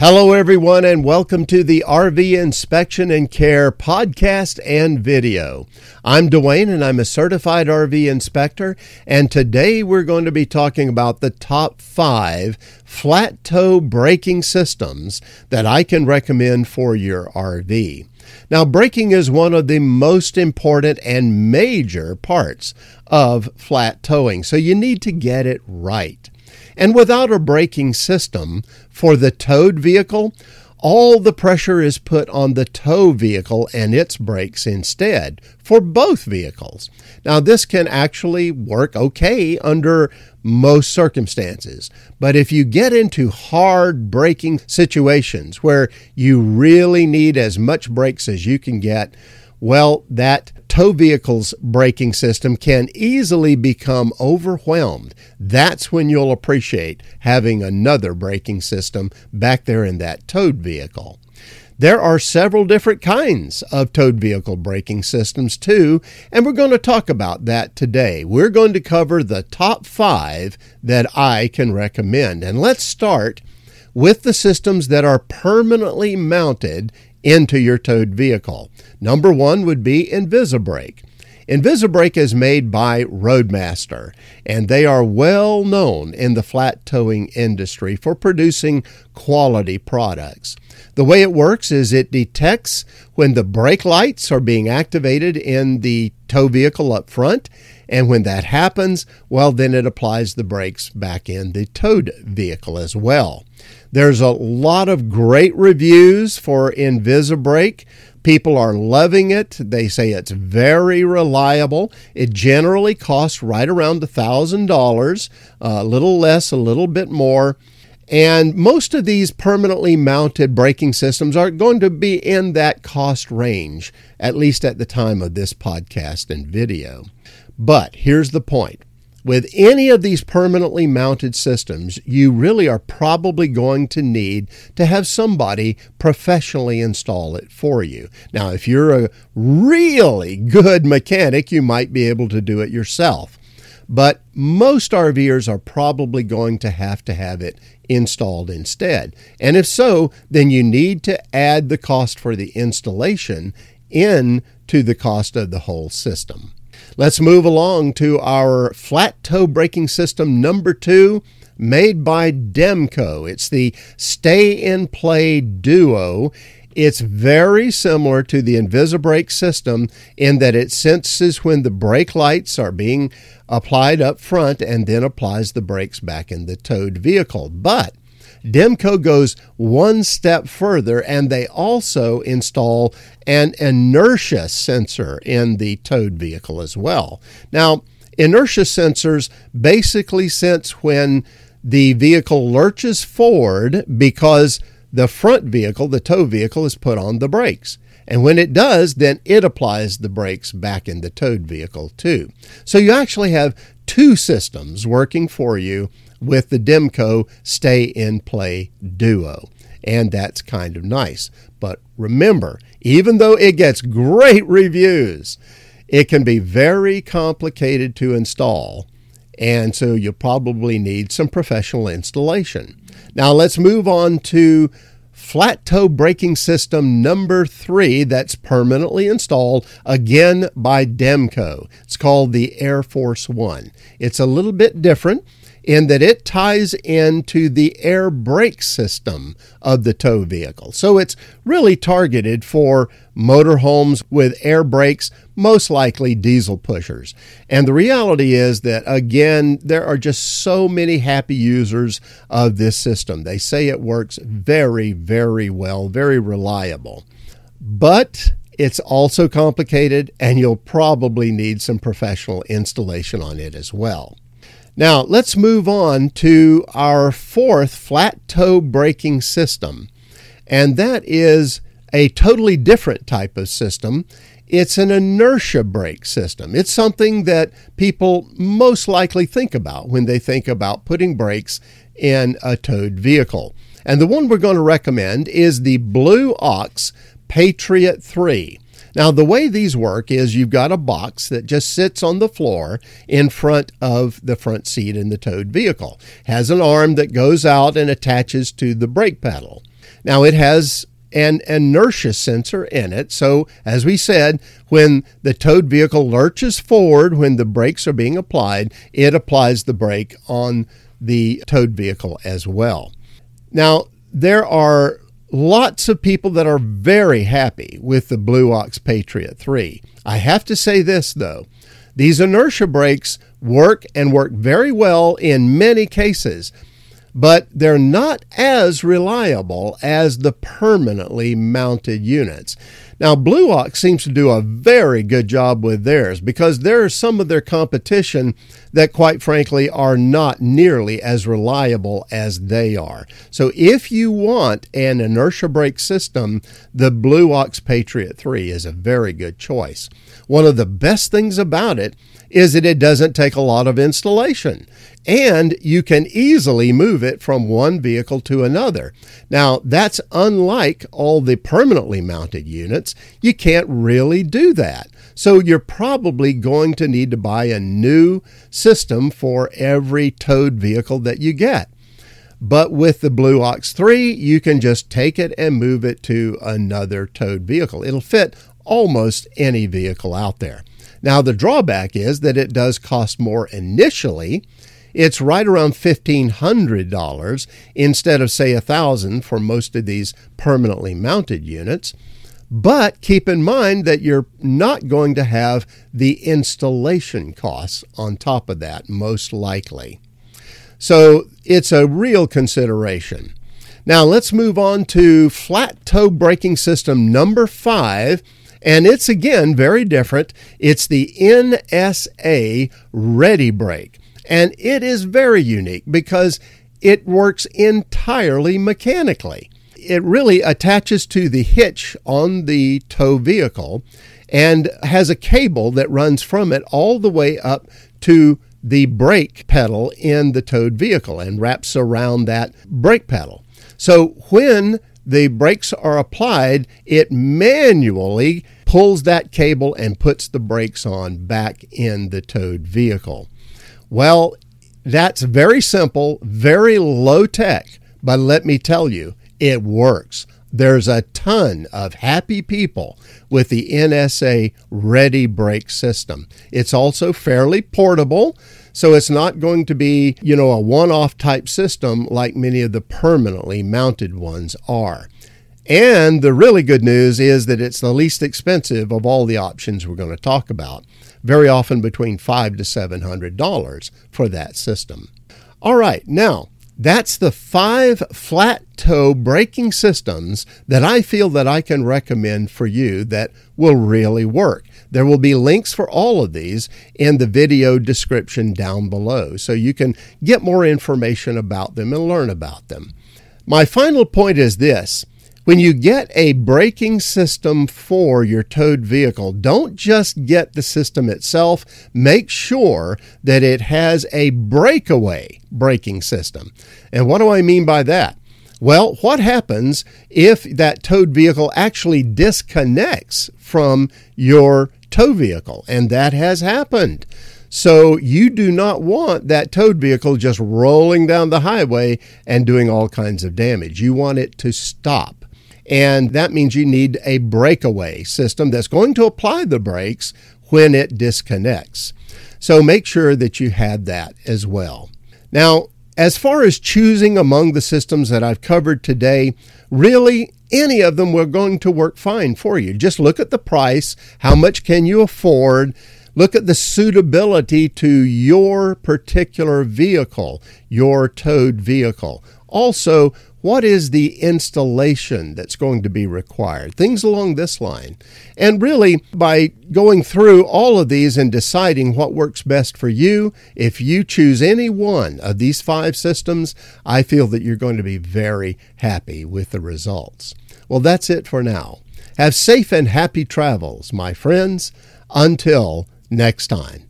Hello, everyone, and welcome to the RV Inspection and Care podcast and video. I'm Dwayne, and I'm a certified RV inspector. And today we're going to be talking about the top five flat tow braking systems that I can recommend for your RV. Now, braking is one of the most important and major parts of flat towing, so you need to get it right. And without a braking system for the towed vehicle, all the pressure is put on the tow vehicle and its brakes instead for both vehicles. Now, this can actually work okay under most circumstances, but if you get into hard braking situations where you really need as much brakes as you can get, well, that tow vehicle's braking system can easily become overwhelmed. That's when you'll appreciate having another braking system back there in that towed vehicle. There are several different kinds of towed vehicle braking systems too, and we're going to talk about that today. We're going to cover the top five that I can recommend. And let's start with the systems that are permanently mounted into your towed vehicle. Number one would be Invisibrake. Invisibrake is made by Roadmaster, and they are well known in the flat towing industry for producing quality products. The way it works is it detects when the brake lights are being activated in the tow vehicle up front, and when that happens, well, then it applies the brakes back in the towed vehicle as well. There's a lot of great reviews for Invisibrake. People are loving it. They say it's very reliable. It generally costs right around $1,000, a little less, a little bit more. And most of these permanently mounted braking systems are going to be in that cost range, at least at the time of this podcast and video. But here's the point with any of these permanently mounted systems, you really are probably going to need to have somebody professionally install it for you. Now, if you're a really good mechanic, you might be able to do it yourself. But most RVers are probably going to have to have it installed instead. And if so, then you need to add the cost for the installation in to the cost of the whole system. Let's move along to our flat tow braking system number two, made by Demco. It's the Stay in Play Duo. It's very similar to the Invisibrake system in that it senses when the brake lights are being applied up front and then applies the brakes back in the towed vehicle. But Demco goes one step further and they also install an inertia sensor in the towed vehicle as well. Now, inertia sensors basically sense when the vehicle lurches forward because the front vehicle, the tow vehicle, is put on the brakes. And when it does, then it applies the brakes back in the towed vehicle too. So you actually have two systems working for you with the Demco Stay in Play Duo. And that's kind of nice. But remember, even though it gets great reviews, it can be very complicated to install. And so you'll probably need some professional installation. Now let's move on to flat tow braking system number three that's permanently installed again by Demco. It's called the Air Force One. It's a little bit different in that it ties into the air brake system of the tow vehicle. So it's really targeted for motorhomes with air brakes, most likely diesel pushers. And the reality is that, again, there are just so many happy users of this system. They say it works very, very well, very reliable. But it's also complicated, and you'll probably need some professional installation on it as well. Now, let's move on to our fourth flat tow braking system, and that is a totally different type of system. It's an inertia brake system. It's something that people most likely think about when they think about putting brakes in a towed vehicle. And the one we're going to recommend is the Blue Ox Patriot 3. Now, the way these work is you've got a box that just sits on the floor in front of the front seat in the towed vehicle. Has an arm that goes out and attaches to the brake pedal. Now, it has an inertia sensor in it. So, as we said, when the towed vehicle lurches forward when the brakes are being applied, it applies the brake on the towed vehicle as well. Now, there are lots of people that are very happy with the Blue Ox Patriot 3. I have to say this though. These inertia brakes work and work very well in many cases, but they're not as reliable as the permanently mounted units. Now, Blue Ox seems to do a very good job with theirs because there are some of their competition that, quite frankly, are not nearly as reliable as they are. So, if you want an inertia brake system, the Blue Ox Patriot 3 is a very good choice. One of the best things about it is that it doesn't take a lot of installation and you can easily move it from one vehicle to another. Now, that's unlike all the permanently mounted units. You can't really do that. So, you're probably going to need to buy a new system for every towed vehicle that you get. But with the Blue Ox 3, you can just take it and move it to another towed vehicle. It'll fit almost any vehicle out there. Now, the drawback is that it does cost more initially. It's right around $1,500 instead of, say, 1000 for most of these permanently mounted units. But keep in mind that you're not going to have the installation costs on top of that, most likely. So it's a real consideration. Now let's move on to flat tow braking system number five and it's again very different. It's the NSA Ready Brake. And it is very unique because it works entirely mechanically. It really attaches to the hitch on the tow vehicle and has a cable that runs from it all the way up to the brake pedal in the towed vehicle and wraps around that brake pedal. So when the brakes are applied, it manually pulls that cable and puts the brakes on back in the towed vehicle. Well, that's very simple, very low tech, but let me tell you, it works. There's a ton of happy people with the NSA Ready Brake system. It's also fairly portable, so it's not going to be, you know, a one-off type system like many of the permanently mounted ones are. And the really good news is that it's the least expensive of all the options we're going to talk about. Very often between five to seven hundred dollars for that system. All right, now that's the five flat tow braking systems that I feel that I can recommend for you that will really work. There will be links for all of these in the video description down below so you can get more information about them and learn about them. My final point is this when you get a braking system for your towed vehicle, don't just get the system itself. Make sure that it has a breakaway braking system. And what do I mean by that? Well, what happens if that towed vehicle actually disconnects from your tow vehicle? And that has happened. So you do not want that towed vehicle just rolling down the highway and doing all kinds of damage. You want it to stop. And that means you need a breakaway system that's going to apply the brakes when it disconnects. So make sure that you had that as well. Now, as far as choosing among the systems that I've covered today, really any of them were going to work fine for you. Just look at the price, how much can you afford, look at the suitability to your particular vehicle, your towed vehicle. Also, what is the installation that's going to be required? Things along this line. And really, by going through all of these and deciding what works best for you, if you choose any one of these five systems, I feel that you're going to be very happy with the results. Well, that's it for now. Have safe and happy travels, my friends. Until next time.